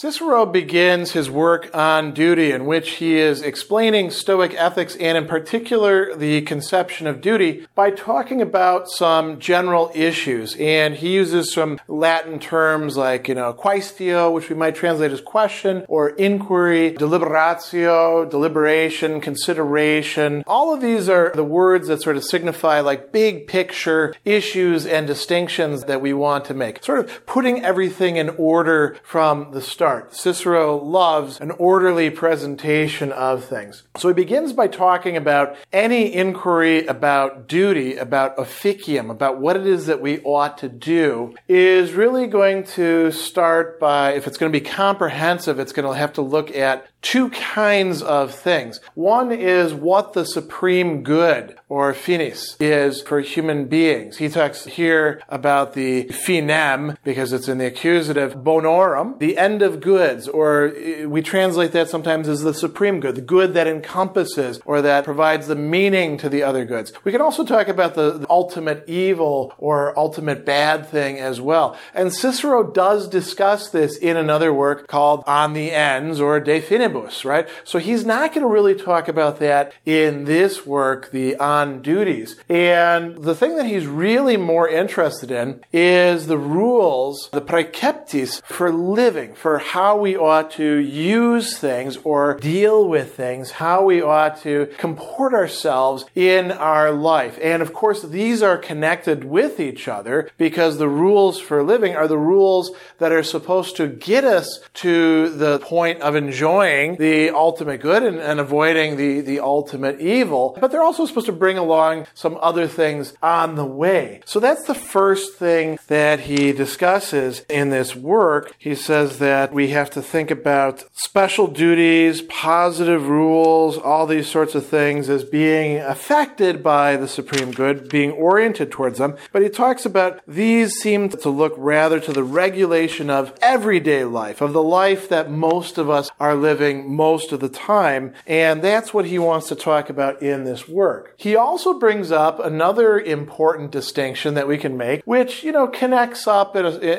Cicero begins his work on duty, in which he is explaining Stoic ethics and, in particular, the conception of duty by talking about some general issues. And he uses some Latin terms like, you know, quaestio, which we might translate as question, or inquiry, deliberatio, deliberation, consideration. All of these are the words that sort of signify like big picture issues and distinctions that we want to make. Sort of putting everything in order from the start start. Cicero loves an orderly presentation of things. So he begins by talking about any inquiry about duty, about officium, about what it is that we ought to do, is really going to start by, if it's going to be comprehensive, it's going to have to look at two kinds of things. One is what the supreme good or finis is for human beings. He talks here about the finem because it's in the accusative bonorum, the end of goods, or eh, we translate that sometimes as the supreme good, the good that encompasses or that provides the meaning to the other goods. We can also talk about the, the ultimate evil or ultimate bad thing as well. And Cicero does discuss this in another work called On the Ends or De Right? So he's not going to really talk about that in this work, the on duties. And the thing that he's really more interested in is the rules, the praeceptis for living, for how we ought to use things or deal with things, how we ought to comport ourselves in our life. And of course, these are connected with each other because the rules for living are the rules that are supposed to get us to the point of enjoying the ultimate good and, and avoiding the, the ultimate evil. But they're also supposed to bring along some other things on the way. So that's the first thing that he discusses in this work. He says that we have to think about special duties, positive rules, all these sorts of things as being affected by the supreme good, being oriented towards them. But he talks about these seem to look rather to the regulation of everyday life, of the life that most of us are living most of the time. And that's what he wants to talk about in this work. He also brings up another important distinction that we can make, which, you know, connects up,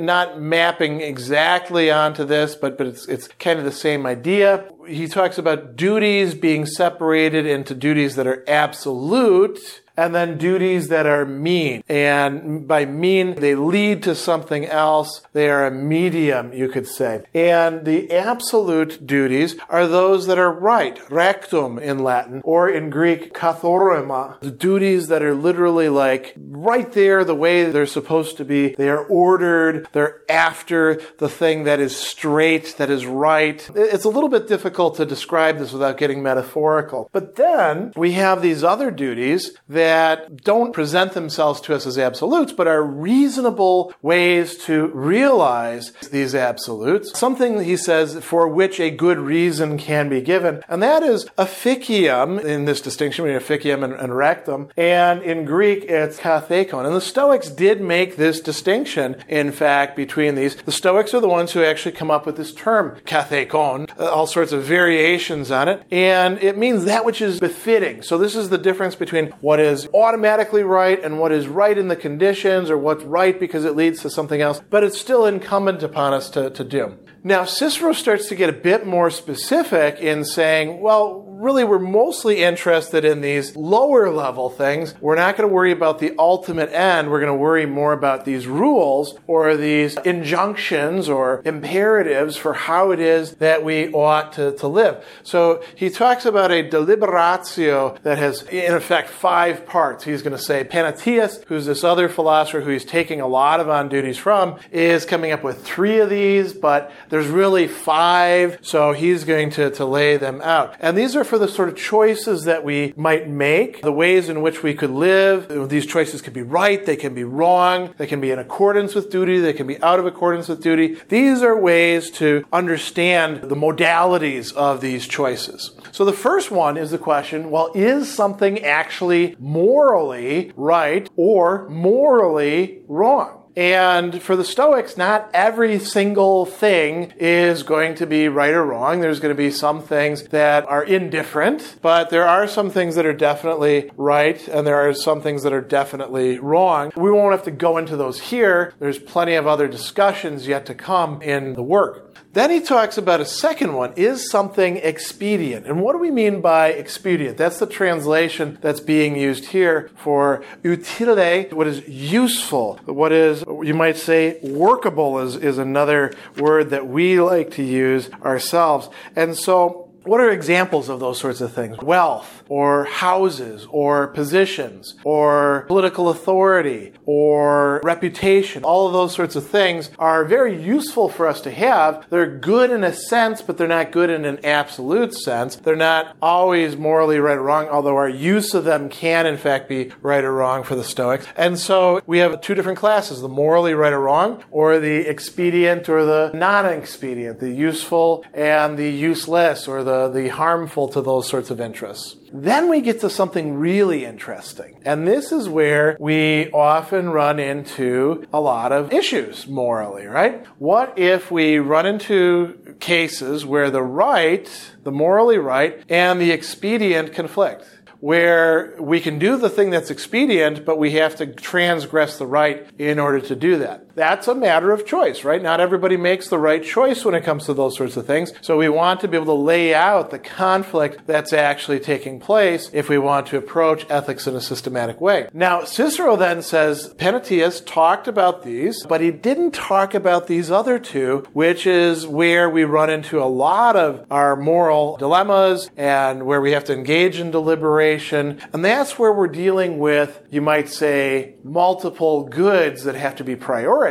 not mapping exactly onto this, but, but it's, it's kind of the same idea. He talks about duties being separated into duties that are absolute and then duties that are mean. And by mean, they lead to something else. They are a medium, you could say. And the absolute duties are those that are right, rectum in Latin, or in Greek, katorthoma. The duties that are literally like right there, the way they're supposed to be. They are ordered. They're after the thing that is straight, that is right. It's a little bit difficult to describe this without getting metaphorical. But then we have these other duties that that don't present themselves to us as absolutes, but are reasonable ways to realize these absolutes. Something, he says, for which a good reason can be given. And that is officium, in this distinction between officium and, and rectum. And in Greek, it's kathekon. And the Stoics did make this distinction, in fact, between these. The Stoics are the ones who actually come up with this term, kathekon, uh, all sorts of variations on it. And it means that which is befitting. So this is the difference between what is is automatically right and what is right in the conditions or what's right because it leads to something else, but it's still incumbent upon us to, to do. Now, Cicero starts to get a bit more specific in saying, well, really we're mostly interested in these lower level things. We're not going to worry about the ultimate end. We're going to worry more about these rules or these injunctions or imperatives for how it is that we ought to, to live. So he talks about a deliberatio that has, in effect, five parts. He's going to say Panaetius, who's this other philosopher who he's taking a lot of on duties from, is coming up with three of these, but there's really five. So he's going to, to lay them out. And these are for the sort of choices that we might make, the ways in which we could live. These choices can be right, they can be wrong, they can be in accordance with duty, they can be out of accordance with duty. These are ways to understand the modalities of these choices. So the first one is the question, well, is something actually morally right or morally wrong? And for the Stoics, not every single thing is going to be right or wrong. There's going to be some things that are indifferent, but there are some things that are definitely right, and there are some things that are definitely wrong. We won't have to go into those here. There's plenty of other discussions yet to come in the work. Then he talks about a second one is something expedient. And what do we mean by expedient? That's the translation that's being used here for utile, what is useful, what is, you might say, workable is, is another word that we like to use ourselves. And so what are examples of those sorts of things? Wealth, or houses, or positions, or political authority, or reputation. All of those sorts of things are very useful for us to have. They're good in a sense, but they're not good in an absolute sense. They're not always morally right or wrong, although our use of them can, in fact, be right or wrong for the Stoics. And so we have two different classes the morally right or wrong, or the expedient or the non expedient, the useful and the useless, or the the, harmful to those sorts of interests. Then we get to something really interesting. And this is where we often run into a lot of issues morally, right? What if we run into cases where the right, the morally right, and the expedient conflict? where we can do the thing that's expedient, but we have to transgress the right in order to do that. That's a matter of choice, right? Not everybody makes the right choice when it comes to those sorts of things. So we want to be able to lay out the conflict that's actually taking place if we want to approach ethics in a systematic way. Now, Cicero then says Panaetius talked about these, but he didn't talk about these other two, which is where we run into a lot of our moral dilemmas and where we have to engage in deliberation and that's where we're dealing with, you might say, multiple goods that have to be prioritized.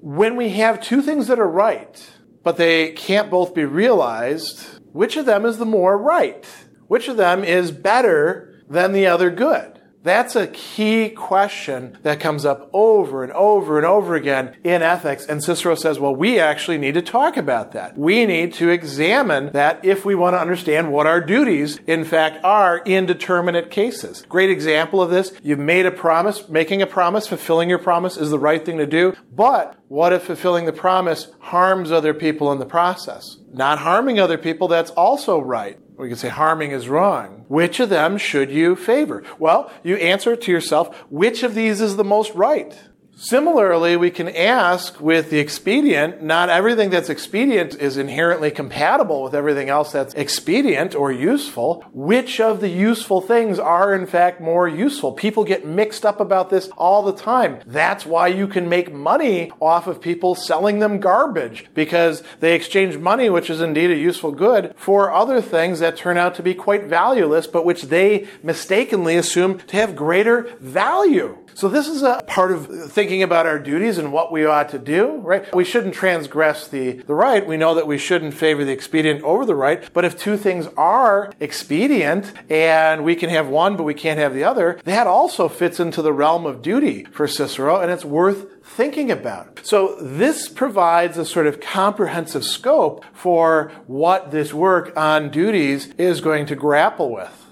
When we have two things that are right, but they can't both be realized, which of them is the more right? Which of them is better than the other good? That's a key question that comes up over and over and over again in ethics. And Cicero says, well, we actually need to talk about that. We need to examine that if we want to understand what our duties, in fact, are in determinate cases. Great example of this. You've made a promise. Making a promise, fulfilling your promise is the right thing to do. But what if fulfilling the promise harms other people in the process? Not harming other people, that's also right. We can say harming is wrong. Which of them should you favor? Well, you answer to yourself, which of these is the most right? Similarly, we can ask with the expedient, not everything that's expedient is inherently compatible with everything else that's expedient or useful. Which of the useful things are in fact more useful? People get mixed up about this all the time. That's why you can make money off of people selling them garbage because they exchange money, which is indeed a useful good, for other things that turn out to be quite valueless, but which they mistakenly assume to have greater value. So this is a part of thinking about our duties and what we ought to do, right? We shouldn't transgress the, the right. We know that we shouldn't favor the expedient over the right. But if two things are expedient and we can have one, but we can't have the other, that also fits into the realm of duty for Cicero, and it's worth thinking about. So this provides a sort of comprehensive scope for what this work on duties is going to grapple with.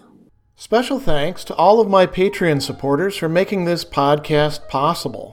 Special thanks to all of my Patreon supporters for making this podcast possible.